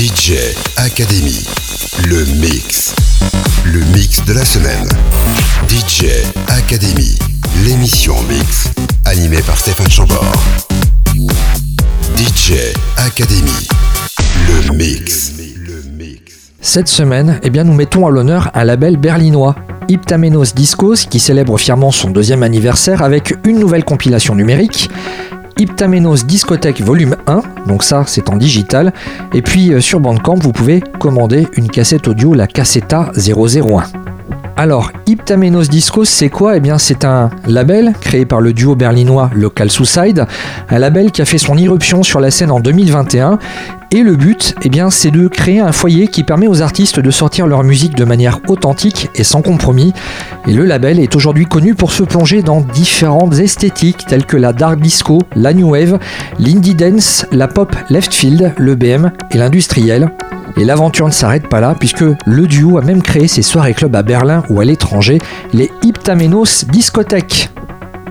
DJ Academy, le mix. Le mix de la semaine. DJ Academy, l'émission mix, animée par Stéphane Chambord. DJ Academy, le mix. Cette semaine, eh bien, nous mettons à l'honneur un label berlinois, Iptamenos Discos, qui célèbre fièrement son deuxième anniversaire avec une nouvelle compilation numérique. Iptamenos Discothèque Volume 1, donc ça c'est en digital. Et puis euh, sur Bandcamp, vous pouvez commander une cassette audio, la Cassetta 001. Alors, Iptamenos Discos, c'est quoi? Eh bien, c'est un label créé par le duo berlinois Local Suicide, un label qui a fait son irruption sur la scène en 2021. Et le but, eh bien, c'est de créer un foyer qui permet aux artistes de sortir leur musique de manière authentique et sans compromis. Et le label est aujourd'hui connu pour se plonger dans différentes esthétiques telles que la dark disco, la new wave, l'indie dance, la pop left field, le BM et l'industriel. Et l'aventure ne s'arrête pas là, puisque le duo a même créé ses soirées clubs à Berlin ou à l'étranger, les Iptamenos Discothèques.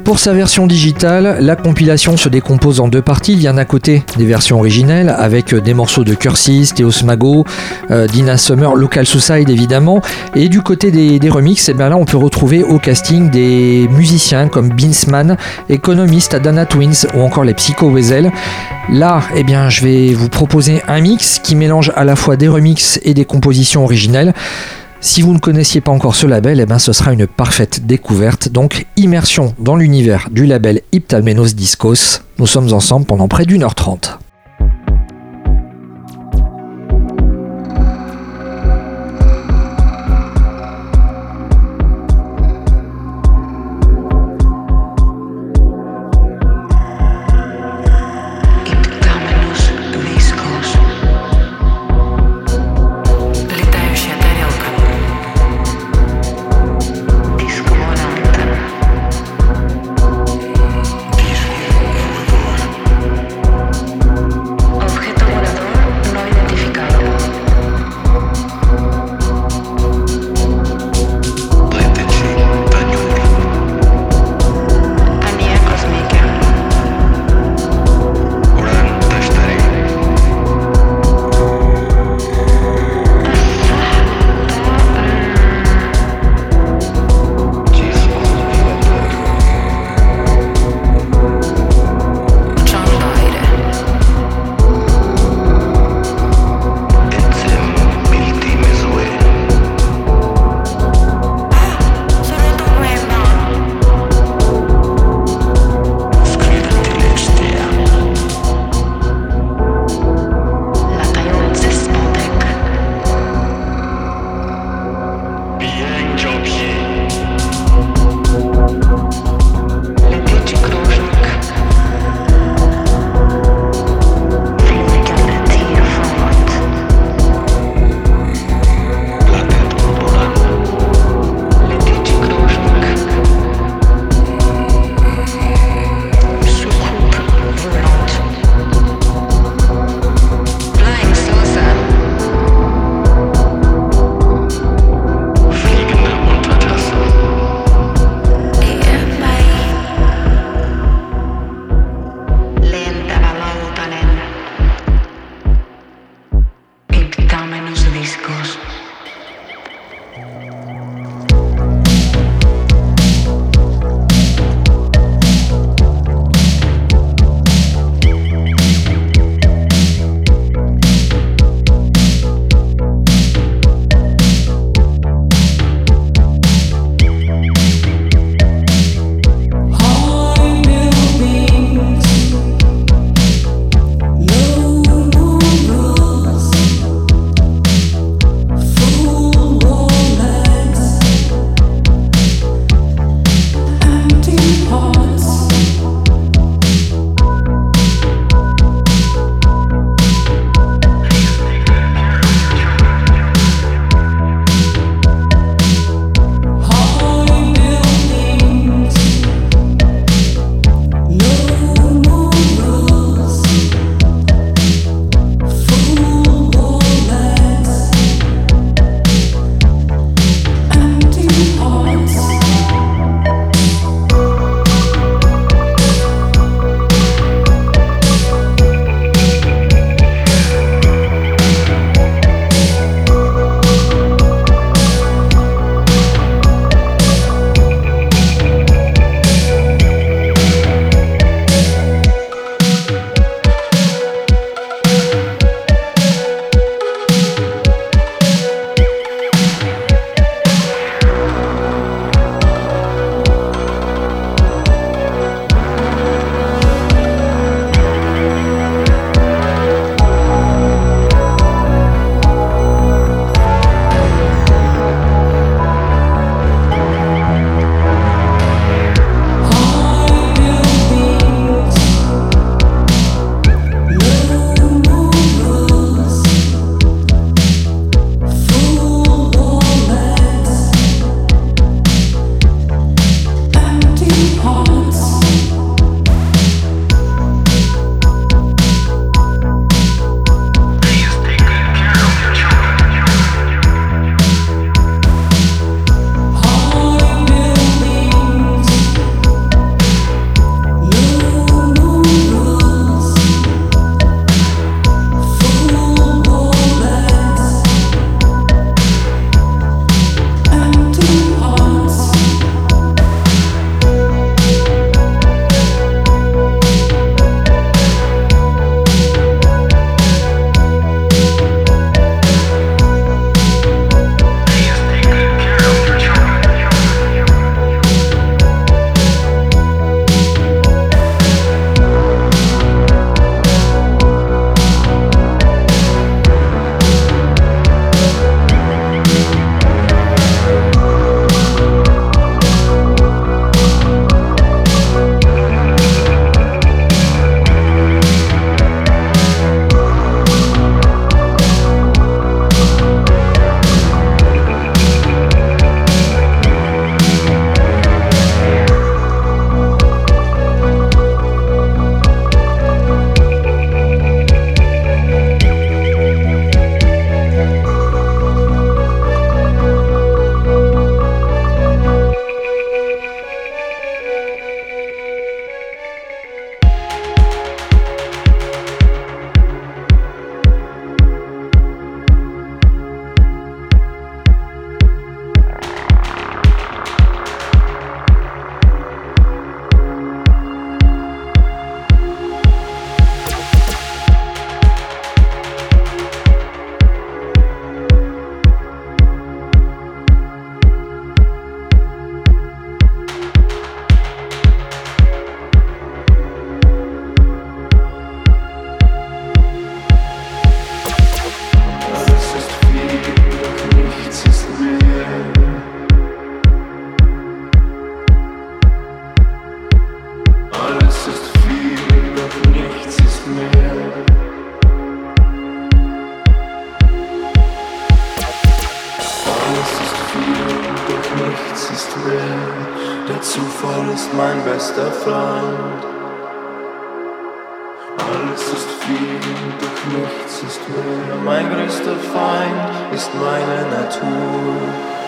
Pour sa version digitale, la compilation se décompose en deux parties. Il y en a côté des versions originelles avec des morceaux de Cursis, Théos Mago, euh, Dina Summer, Local Suicide évidemment. Et du côté des, remixes, et eh bien là on peut retrouver au casting des musiciens comme Binsman, Economist, Adana Twins ou encore les Psycho Weasel. Là, eh bien, je vais vous proposer un mix qui mélange à la fois des remixes et des compositions originelles. Si vous ne connaissiez pas encore ce label, eh ben, ce sera une parfaite découverte. Donc, immersion dans l'univers du label Iptalmenos Discos. Nous sommes ensemble pendant près d'une heure trente. Alles ist viel, doch nichts ist mehr. Mein größter Feind ist meine Natur.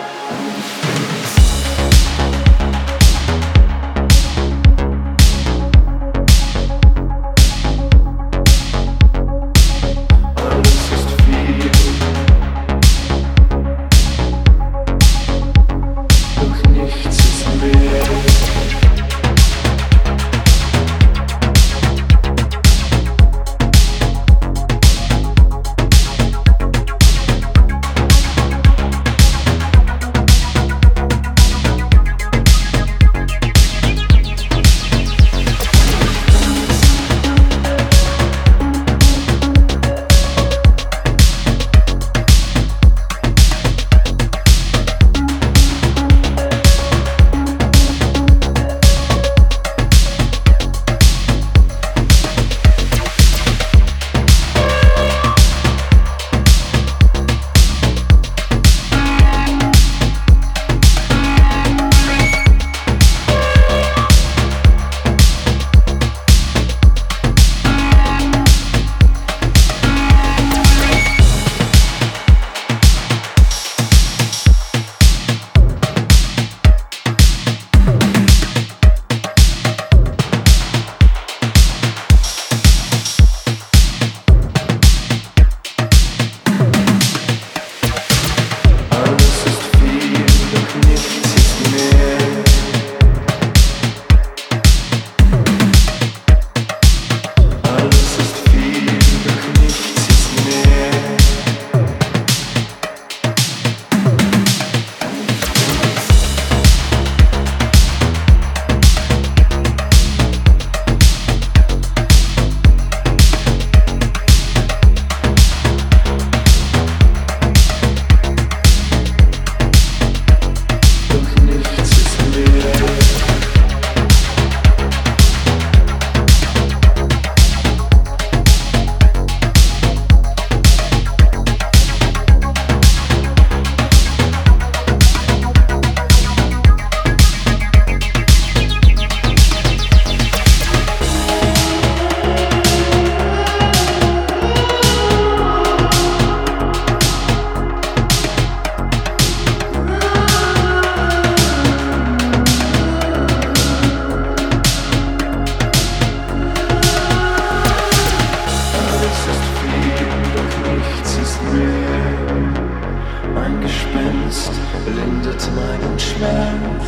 Ein Gespenst lindet meinen Schmerz.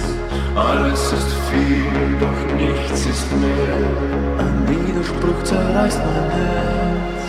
Alles ist viel, doch nichts ist mehr. Ein Widerspruch zerreißt mein Herz.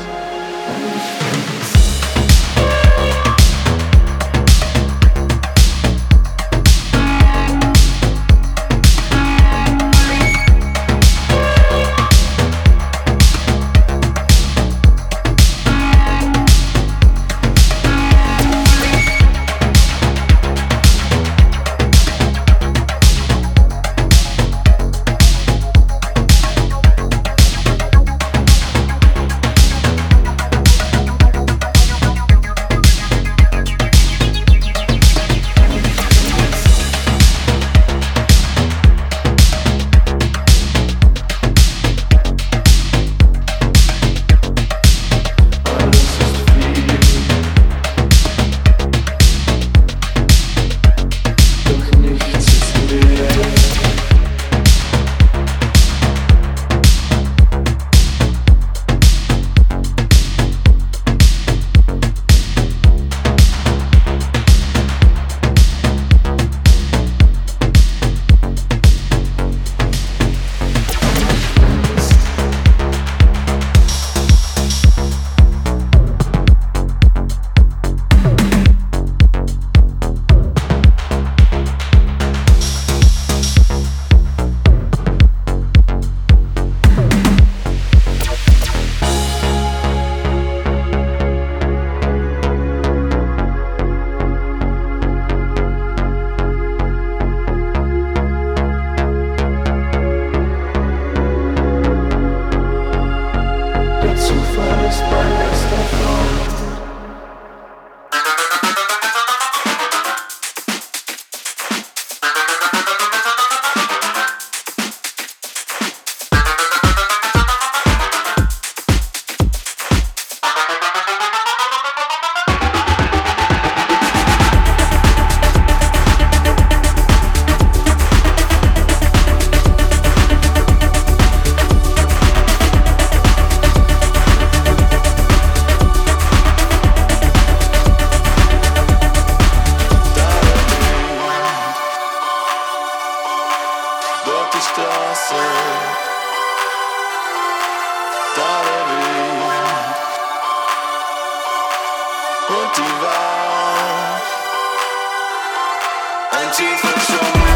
and Jesus show me.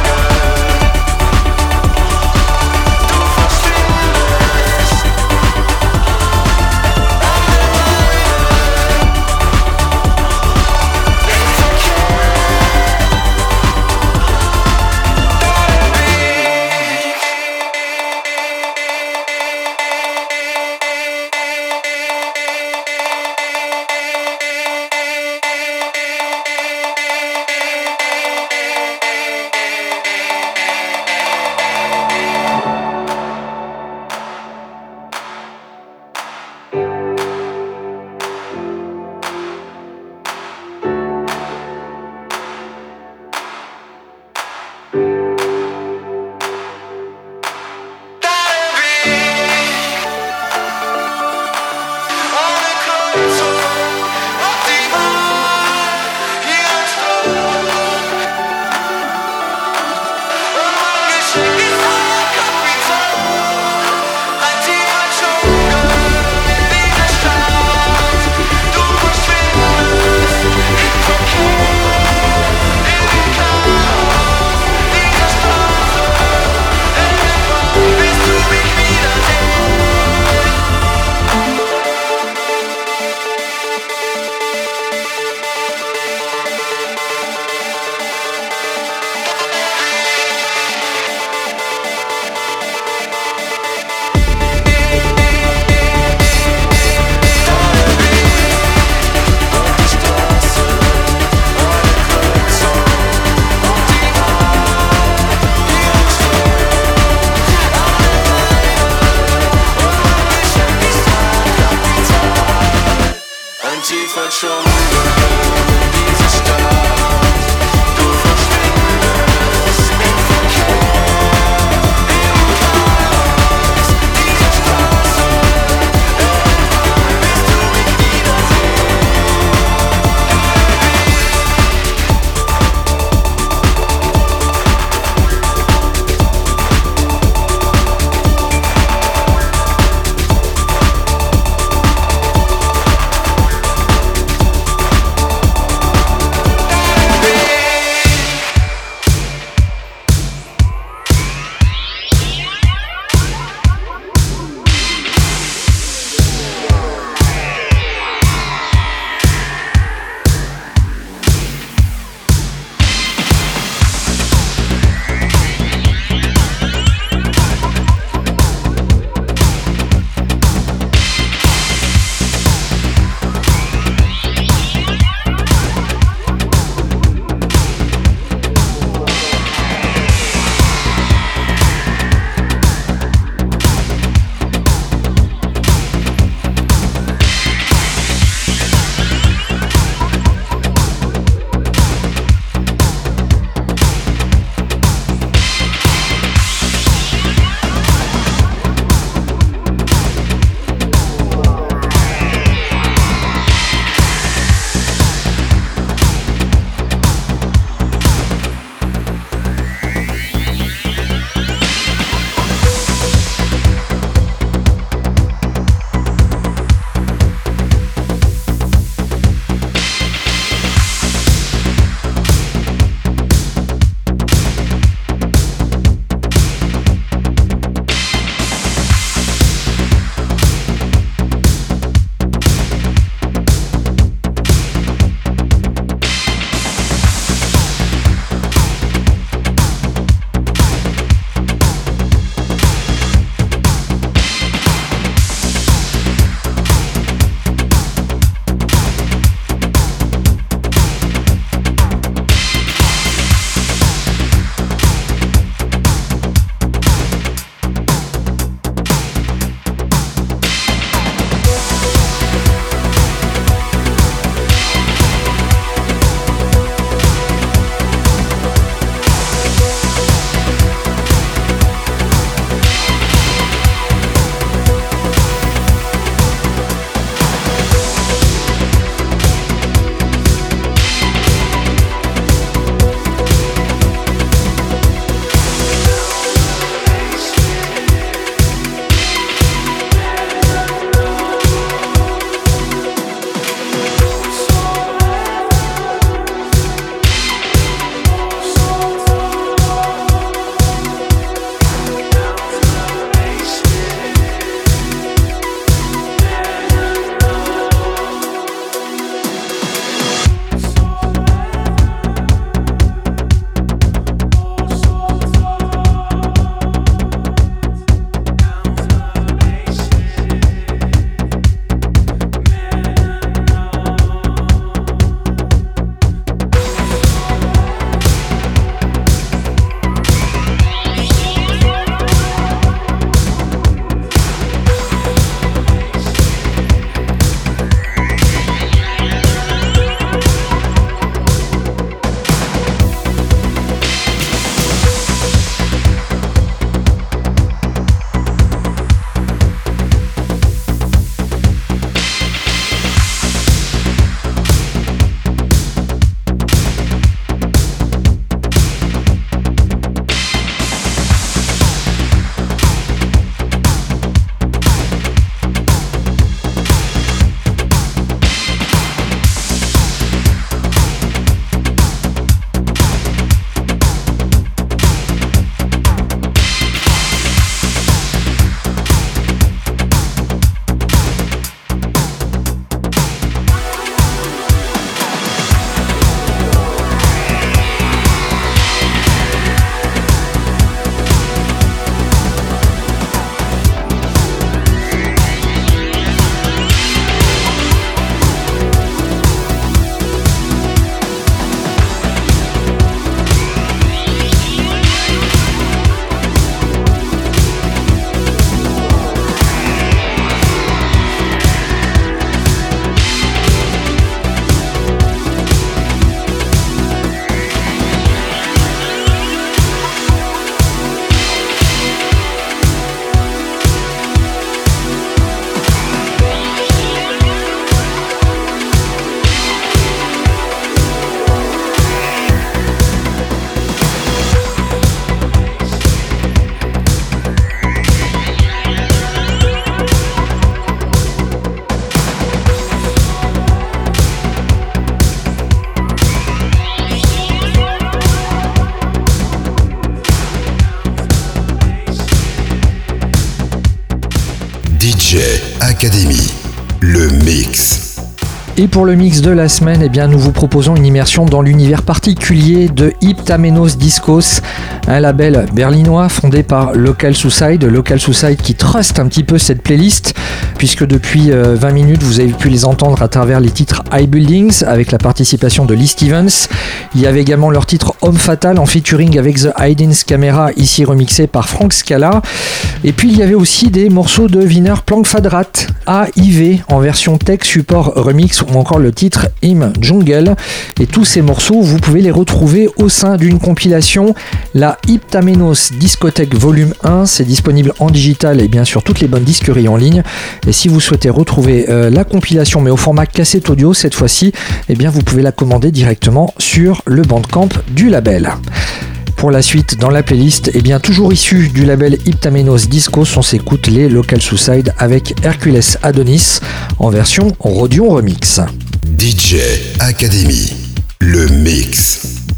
Et pour le mix de la semaine, eh bien, nous vous proposons une immersion dans l'univers particulier de Hyptamenos Discos, un label berlinois fondé par Local Suicide. Local Suicide qui trust un petit peu cette playlist, puisque depuis 20 euh, minutes, vous avez pu les entendre à travers les titres High Buildings avec la participation de Lee Stevens. Il y avait également leur titre Homme Fatal en featuring avec The Hidings Camera, ici remixé par Frank Scala. Et puis il y avait aussi des morceaux de Wiener Plankfadrat AIV en version tech support remix ou encore le titre Im Jungle. Et tous ces morceaux, vous pouvez les retrouver au sein d'une compilation, la Hyptamenos Discothèque Volume 1. C'est disponible en digital et bien sûr toutes les bonnes disqueries en ligne. Et si vous souhaitez retrouver euh, la compilation mais au format cassette audio cette fois-ci, eh bien vous pouvez la commander directement sur le bandcamp du label. Pour la suite, dans la playlist, et eh bien toujours issu du label Hyptamenos Discos, on s'écoute les Local Suicide avec Hercules Adonis en version Rodion Remix. DJ Academy, le mix.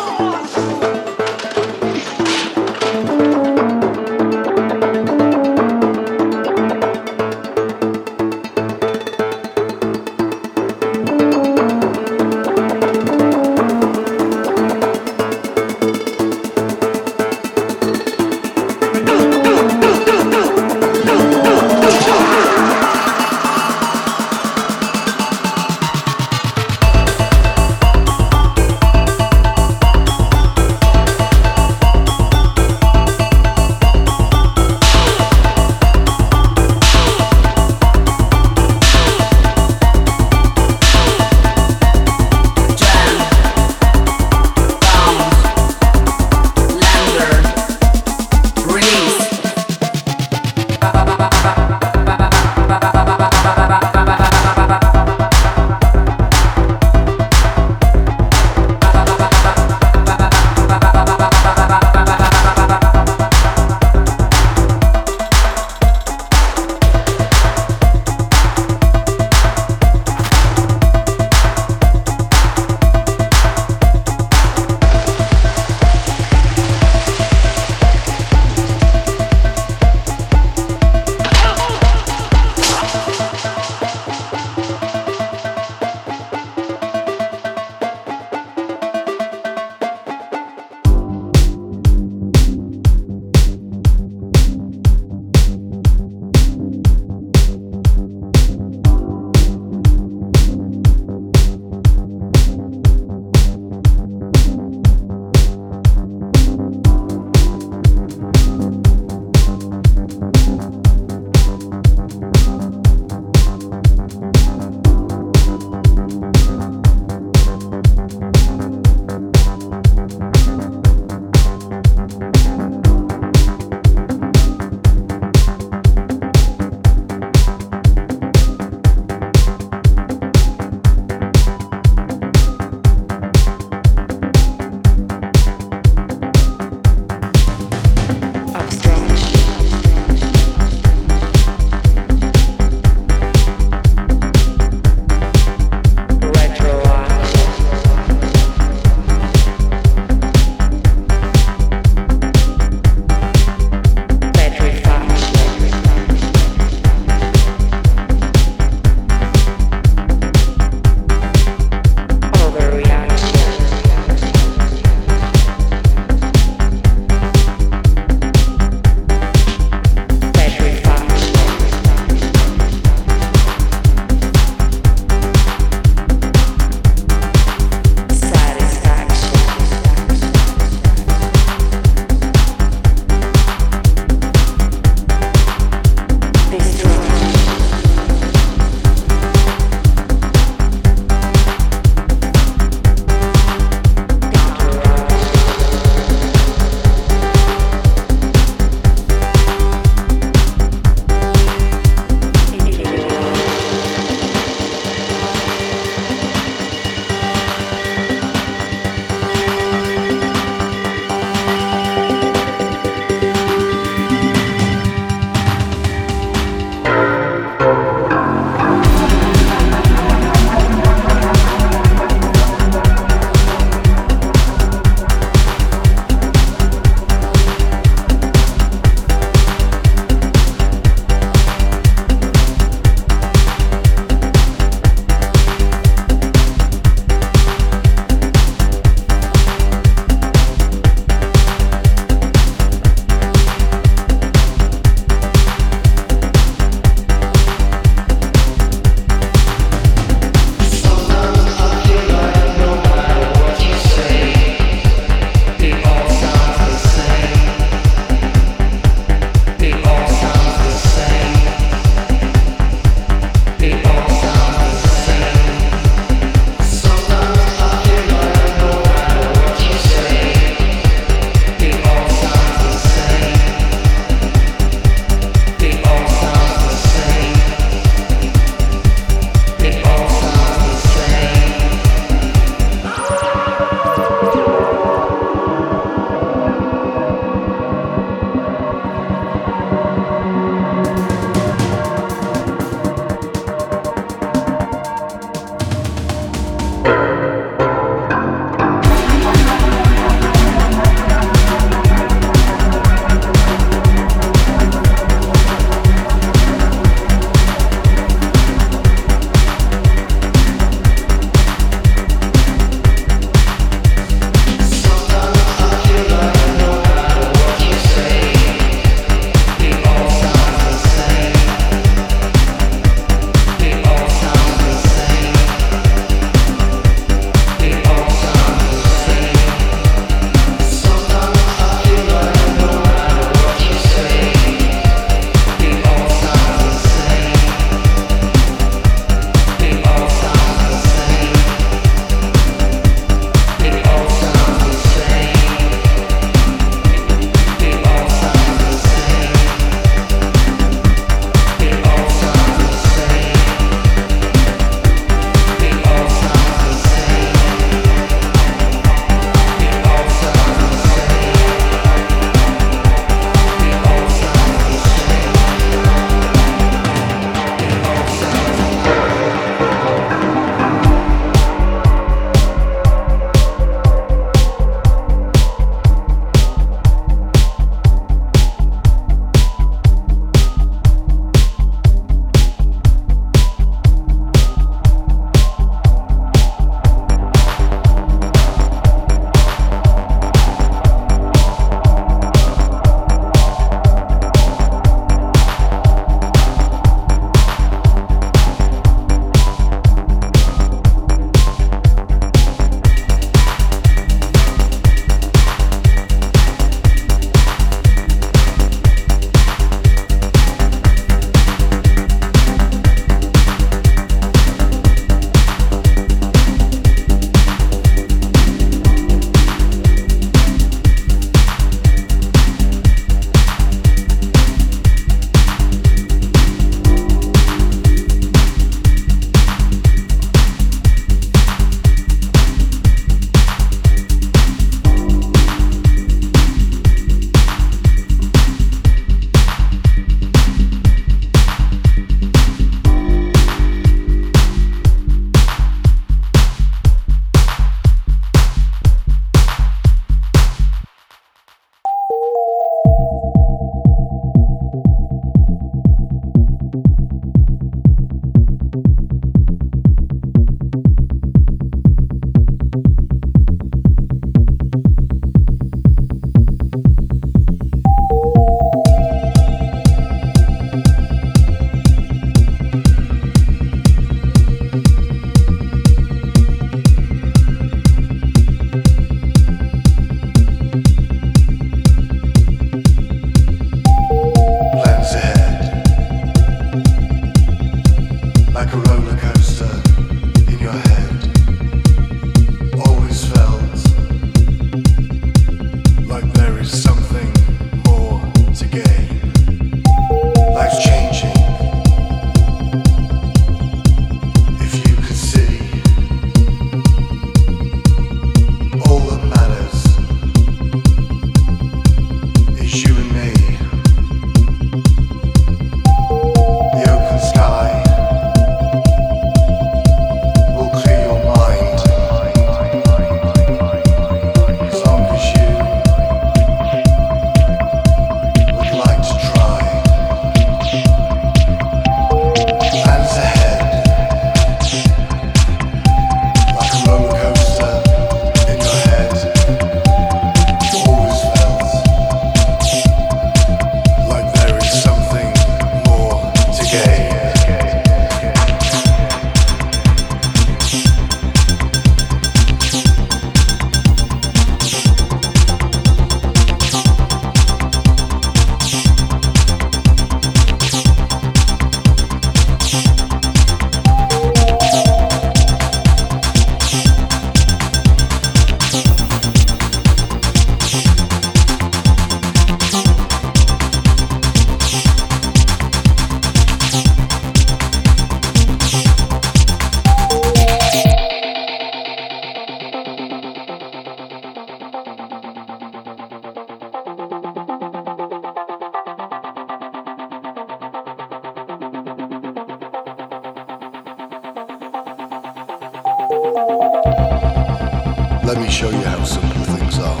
Let me show you how simple things are.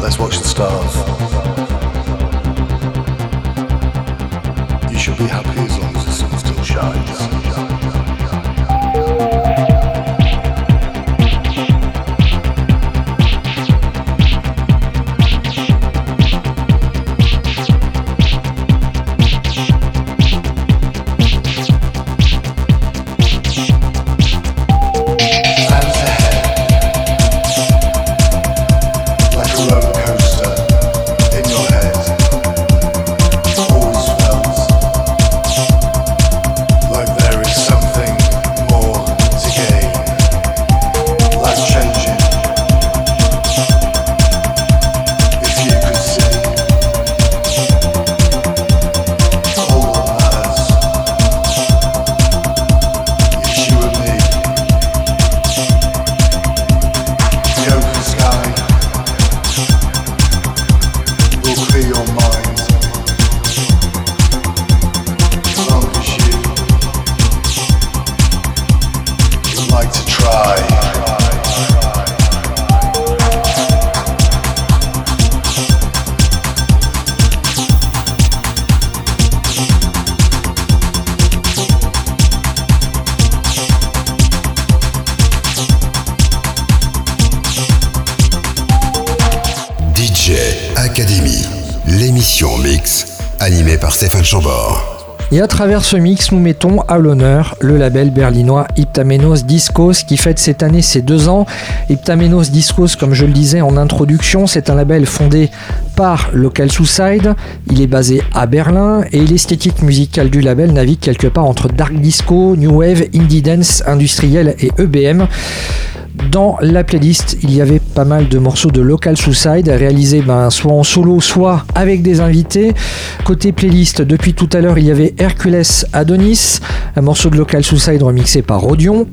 Let's watch the stars. You should be happy as long as the sun still shines. Et à travers ce mix, nous mettons à l'honneur le label berlinois Iptamenos Discos qui fête cette année ses deux ans. Iptamenos Discos, comme je le disais en introduction, c'est un label fondé par Local Suicide. Il est basé à Berlin et l'esthétique musicale du label navigue quelque part entre dark disco, new wave, indie dance, industriel et EBM. Dans la playlist, il y avait pas mal de morceaux de Local Suicide réalisés ben, soit en solo, soit avec des invités. Côté playlist, depuis tout à l'heure, il y avait Hercules Adonis, un morceau de Local Suicide remixé par Rodion.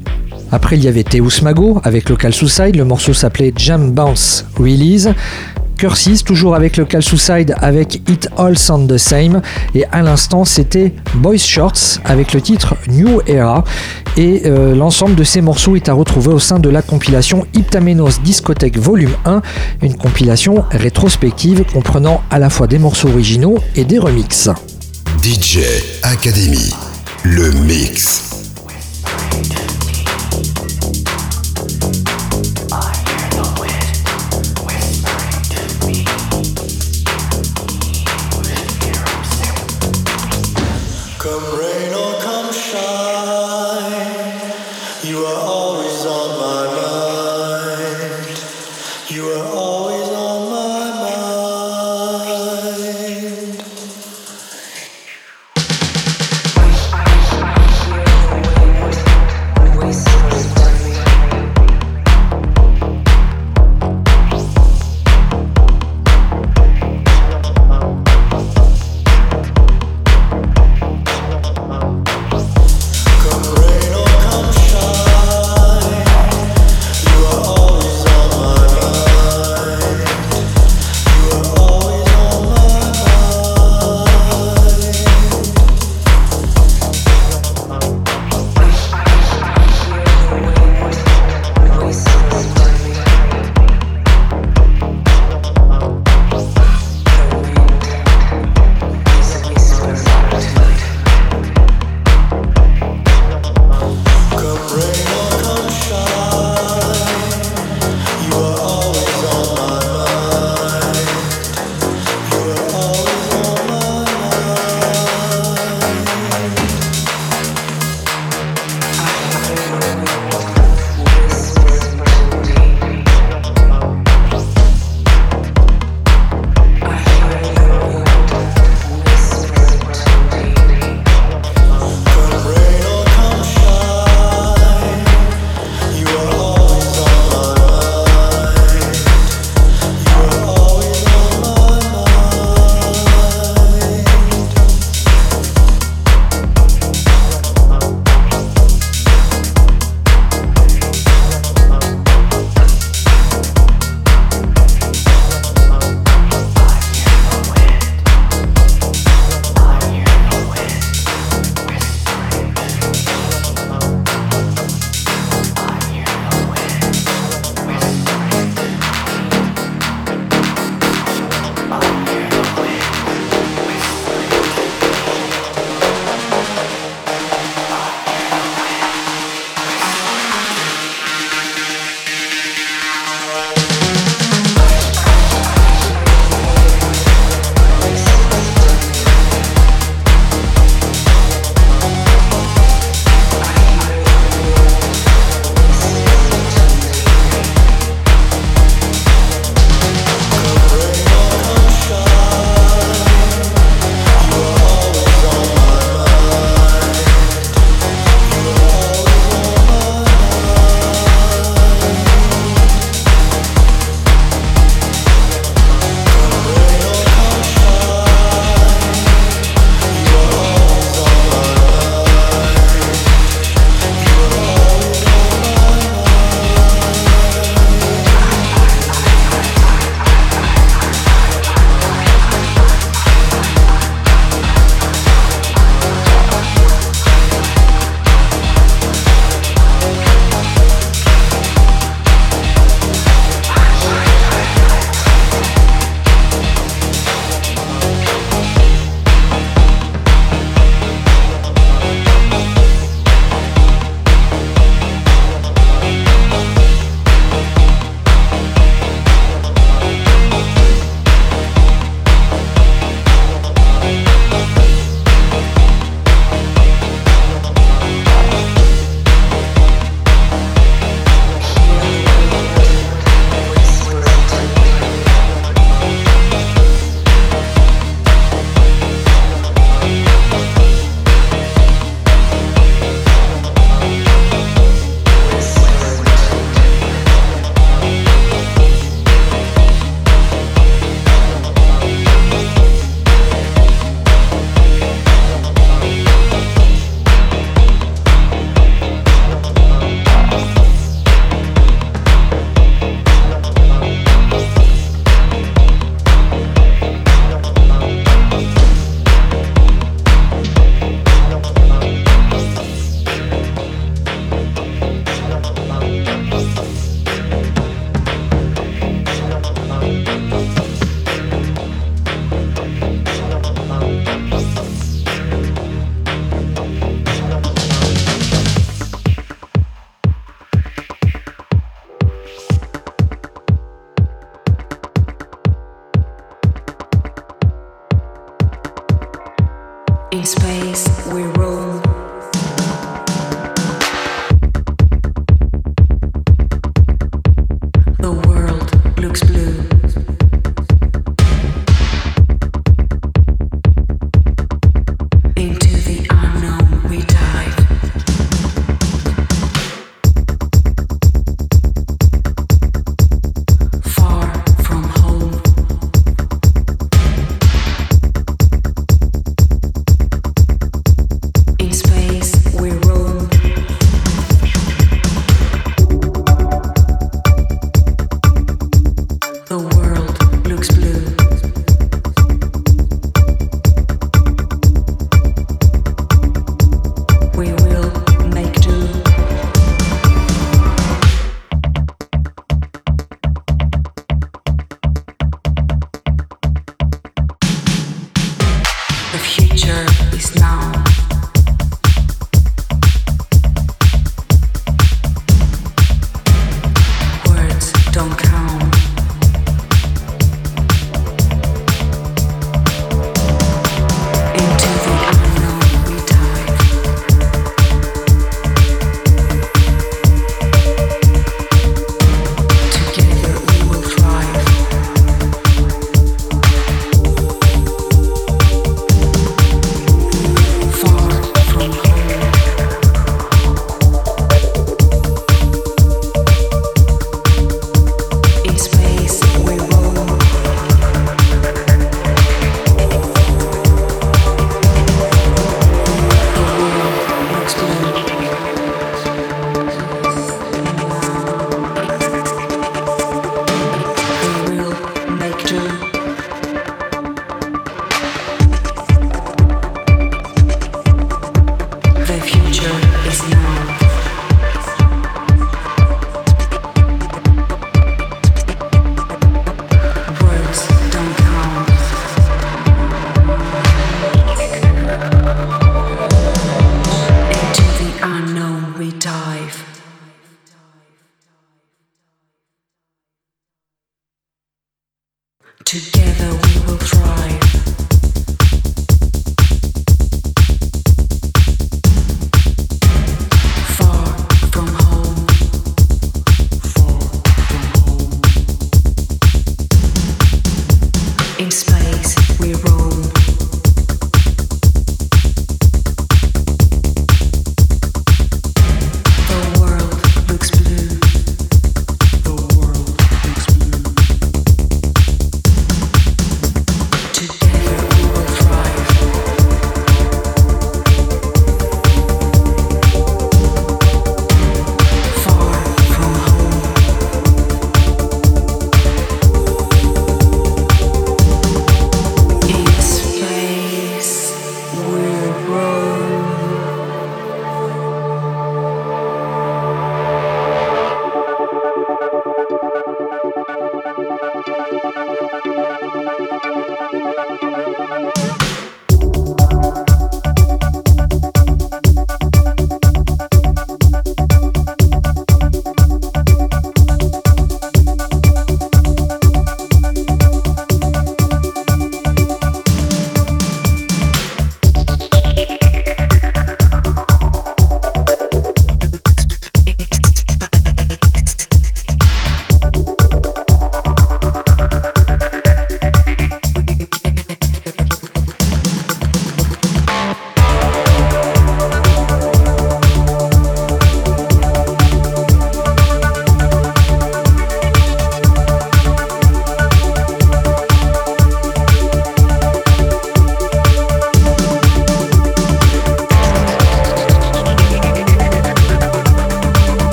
Après, il y avait Teus Mago avec Local Suicide, le morceau s'appelait Jam Bounce Release. Cursis, toujours avec le Cal Suicide avec It All Sound the Same. Et à l'instant, c'était Boys Shorts avec le titre New Era. Et euh, l'ensemble de ces morceaux est à retrouver au sein de la compilation Iptamenos Discothèque Volume 1, une compilation rétrospective comprenant à la fois des morceaux originaux et des remixes. DJ Academy, le mix.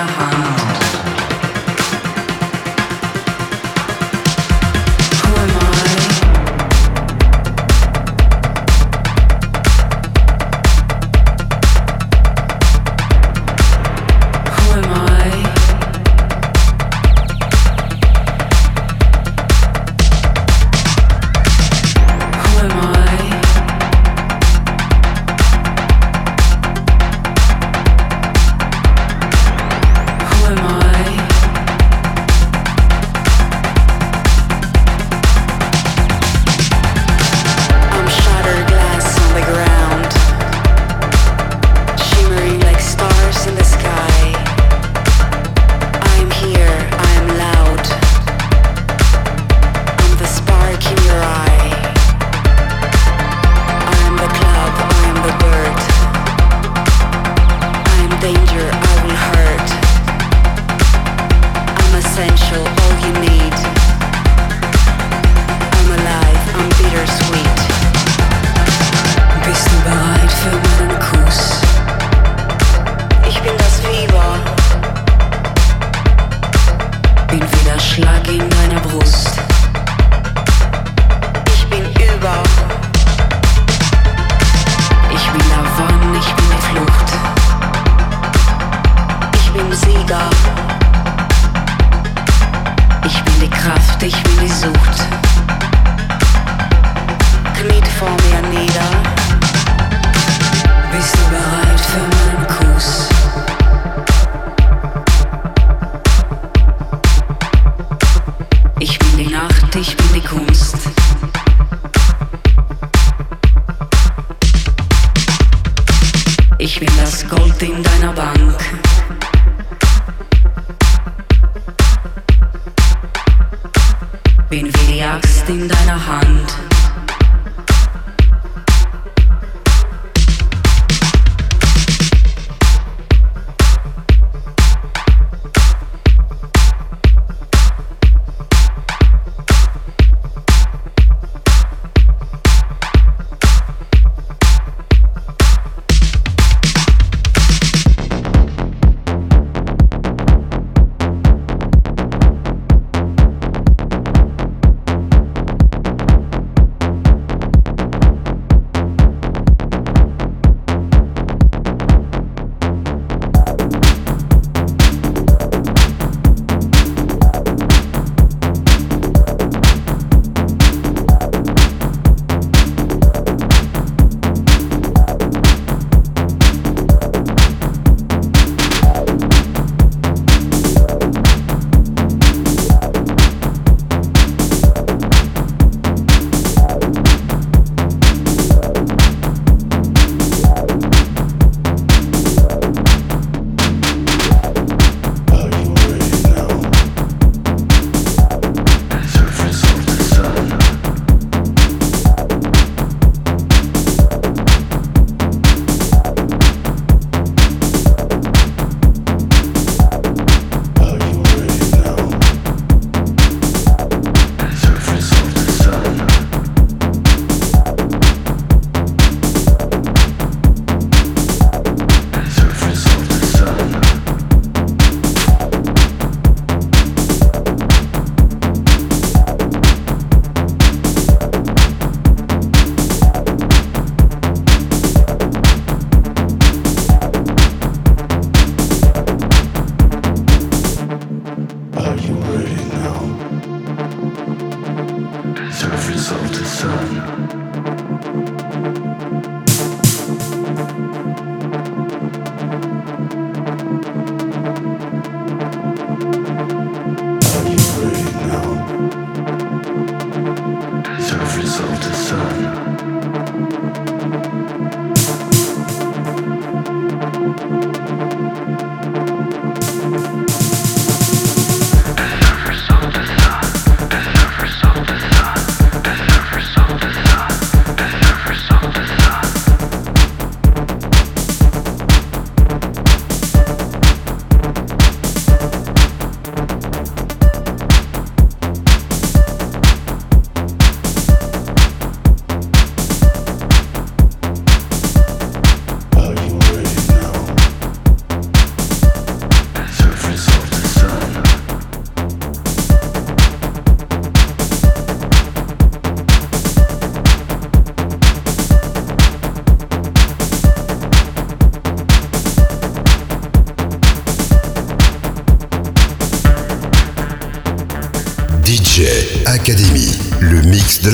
the harm.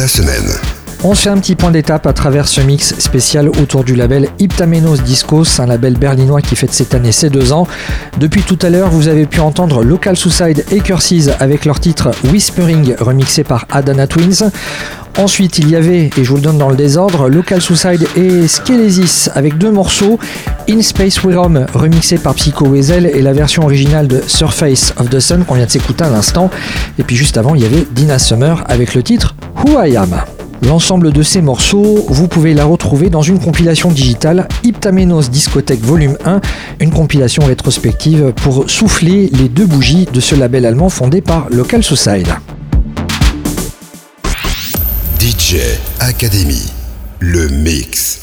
La semaine. On se fait un petit point d'étape à travers ce mix spécial autour du label Iptamenos Discos, un label berlinois qui fête cette année ses deux ans. Depuis tout à l'heure, vous avez pu entendre Local Suicide et Curses avec leur titre Whispering remixé par Adana Twins. Ensuite, il y avait, et je vous le donne dans le désordre, Local Suicide et Skelesis avec deux morceaux, In Space We Roam remixé par Psycho Weasel et la version originale de Surface of the Sun qu'on vient de s'écouter à l'instant. Et puis juste avant, il y avait Dina Summer avec le titre Who I Am. L'ensemble de ces morceaux, vous pouvez la retrouver dans une compilation digitale Iptamenos Discothèque Volume 1, une compilation rétrospective pour souffler les deux bougies de ce label allemand fondé par Local Suicide. DJ Academy, le mix.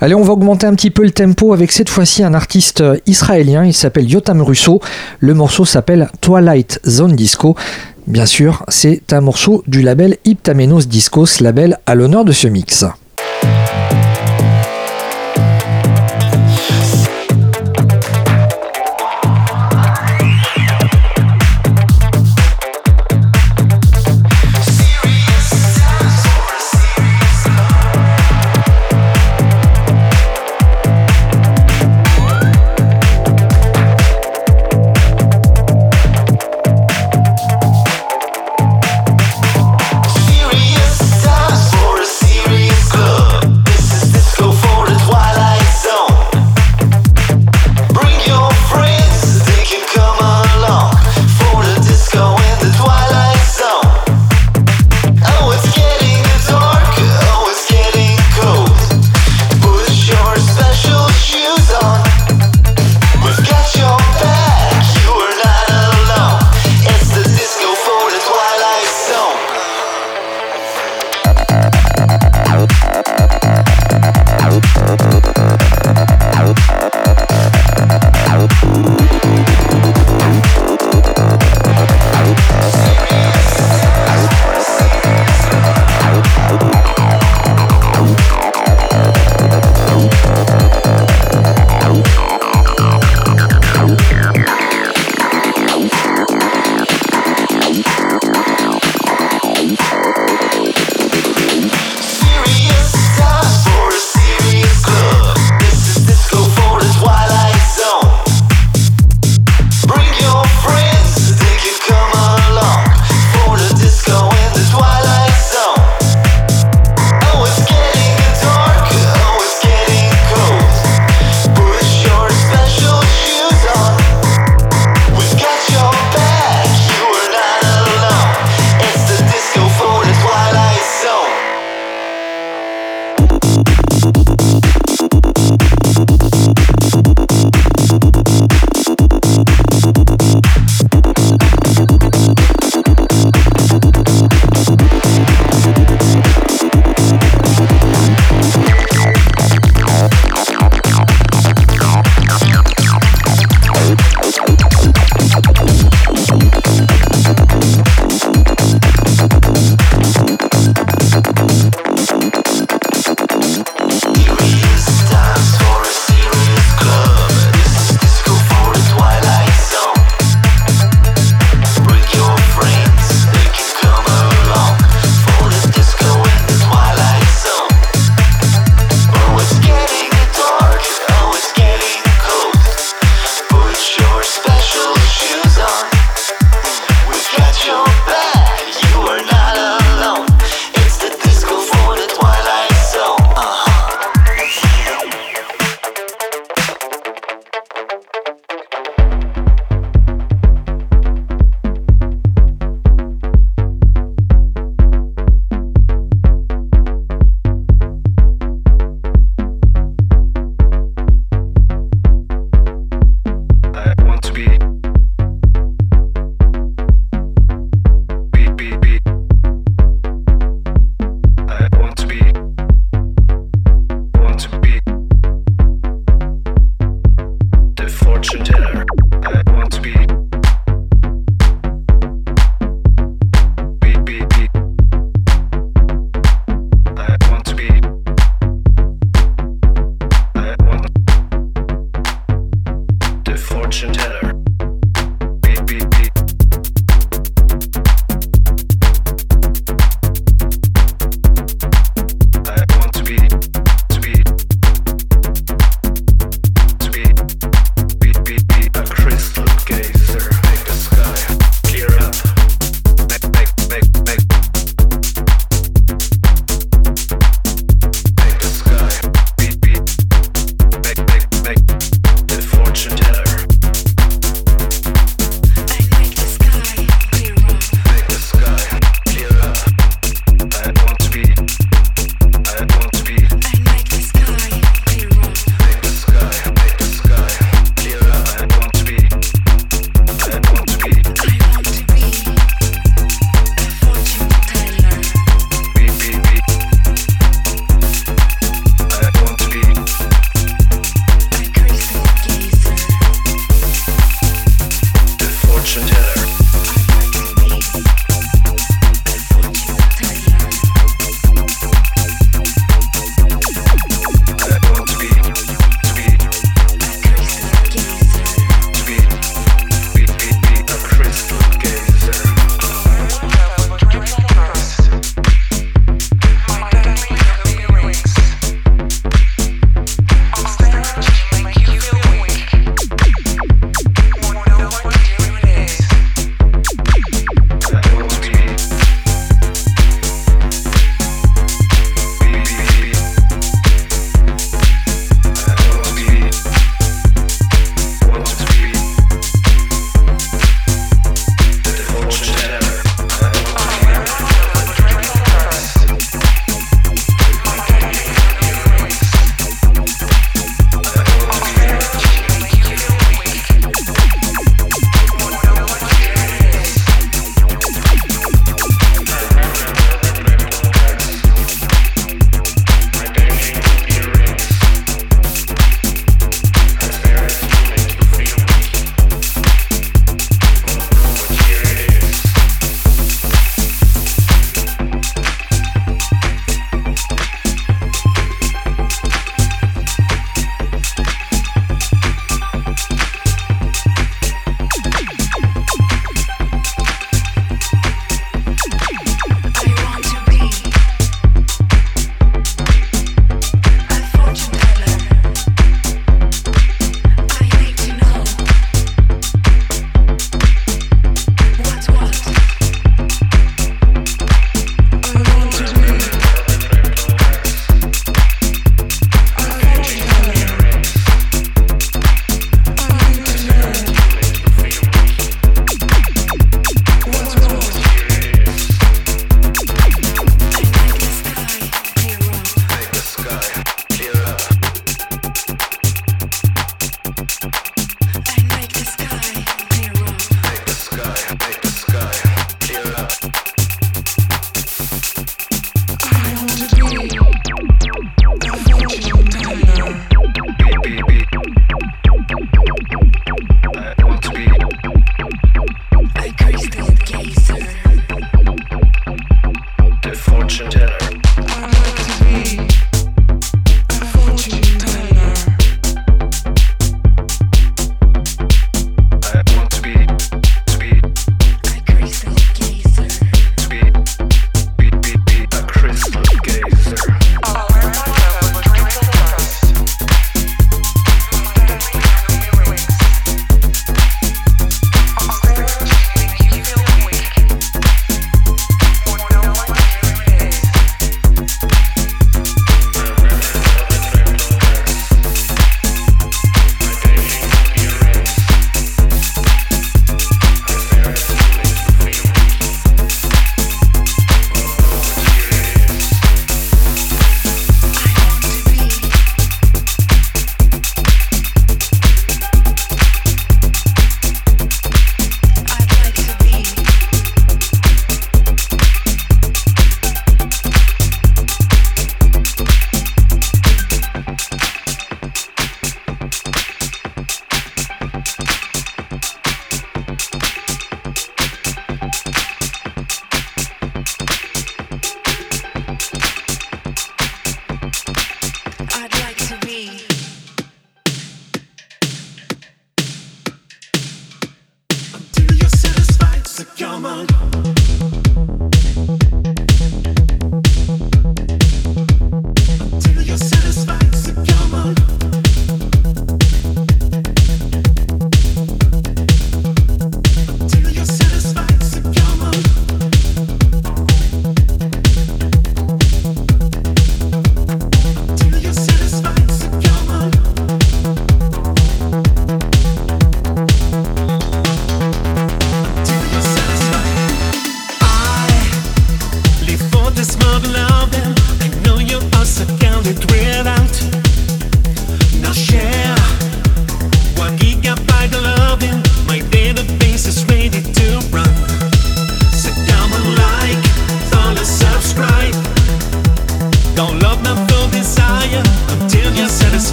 Allez, on va augmenter un petit peu le tempo avec cette fois-ci un artiste israélien, il s'appelle Yotam Russo. Le morceau s'appelle Twilight Zone Disco. Bien sûr, c'est un morceau du label Iptamenos Discos, label à l'honneur de ce mix.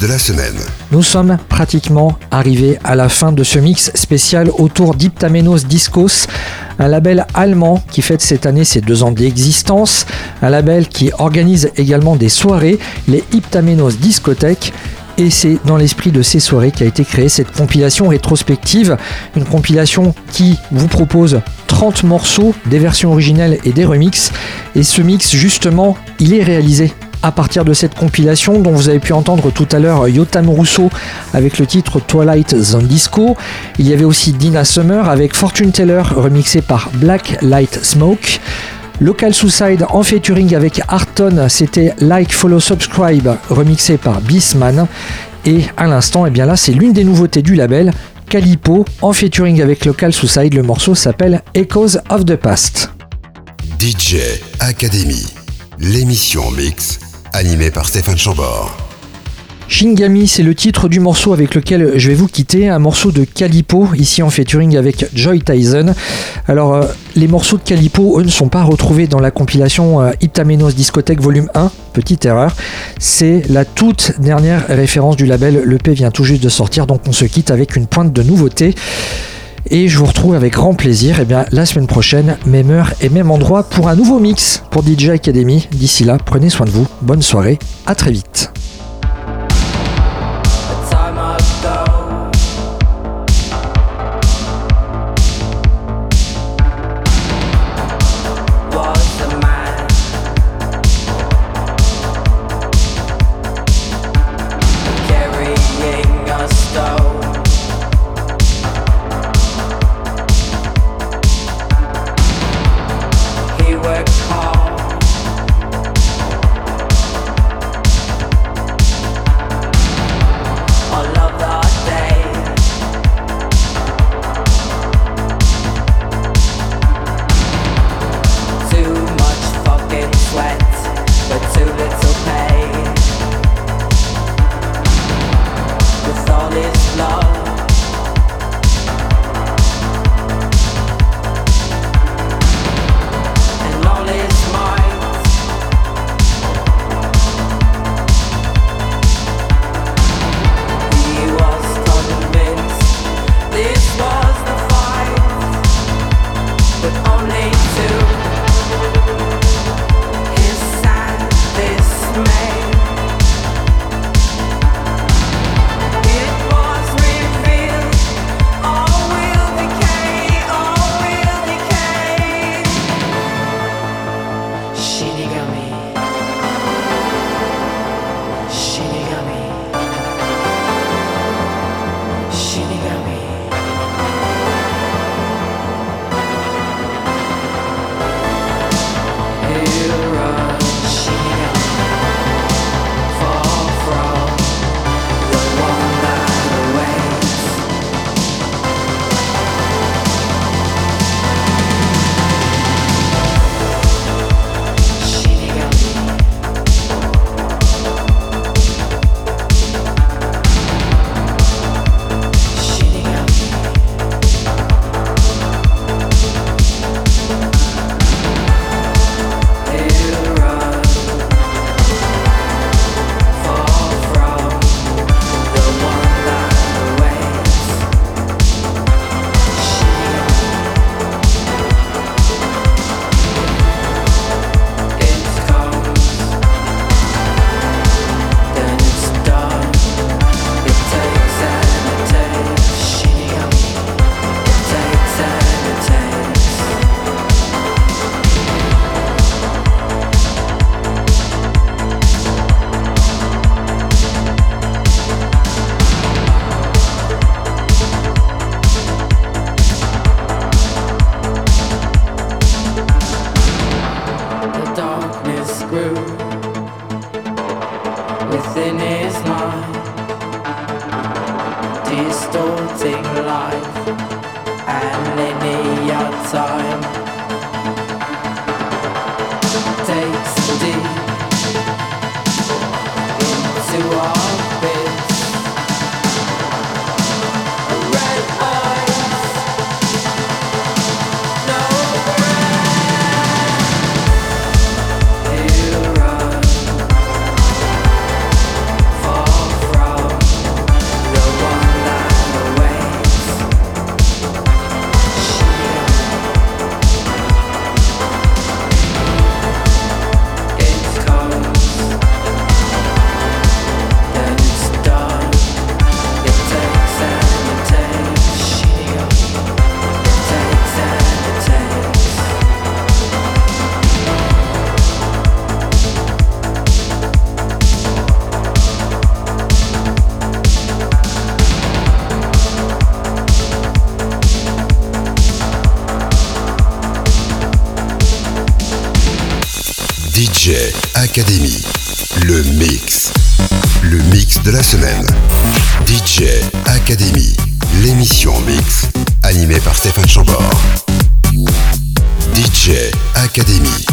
De la semaine. Nous sommes pratiquement arrivés à la fin de ce mix spécial autour d'Iptamenos Discos, un label allemand qui fête cette année ses deux ans d'existence, un label qui organise également des soirées, les Iptamenos Discothèques. Et c'est dans l'esprit de ces soirées qu'a été créée cette compilation rétrospective, une compilation qui vous propose 30 morceaux, des versions originelles et des remixes. Et ce mix, justement, il est réalisé à partir de cette compilation dont vous avez pu entendre tout à l'heure Yotam Rousseau avec le titre Twilight Zone Disco. Il y avait aussi Dina Summer avec Fortune Teller remixé par Black Light Smoke. Local Suicide en featuring avec Arton, c'était Like Follow Subscribe remixé par Beastman. Et à l'instant, et eh bien là, c'est l'une des nouveautés du label, Calipo en featuring avec Local Suicide. Le morceau s'appelle Echoes of the Past. DJ Academy, l'émission mix animé par Stéphane Chambord. Shingami, c'est le titre du morceau avec lequel je vais vous quitter, un morceau de Calipo, ici en featuring avec Joy Tyson. Alors, euh, les morceaux de Calipo, eux, ne sont pas retrouvés dans la compilation euh, Iptamenos Discothèque Volume 1, petite erreur. C'est la toute dernière référence du label, le P vient tout juste de sortir, donc on se quitte avec une pointe de nouveauté. Et je vous retrouve avec grand plaisir eh bien, la semaine prochaine, même heure et même endroit pour un nouveau mix pour DJ Academy. D'ici là, prenez soin de vous, bonne soirée, à très vite. La semaine. DJ Academy, l'émission mix, animée par Stéphane Chambord. DJ Academy.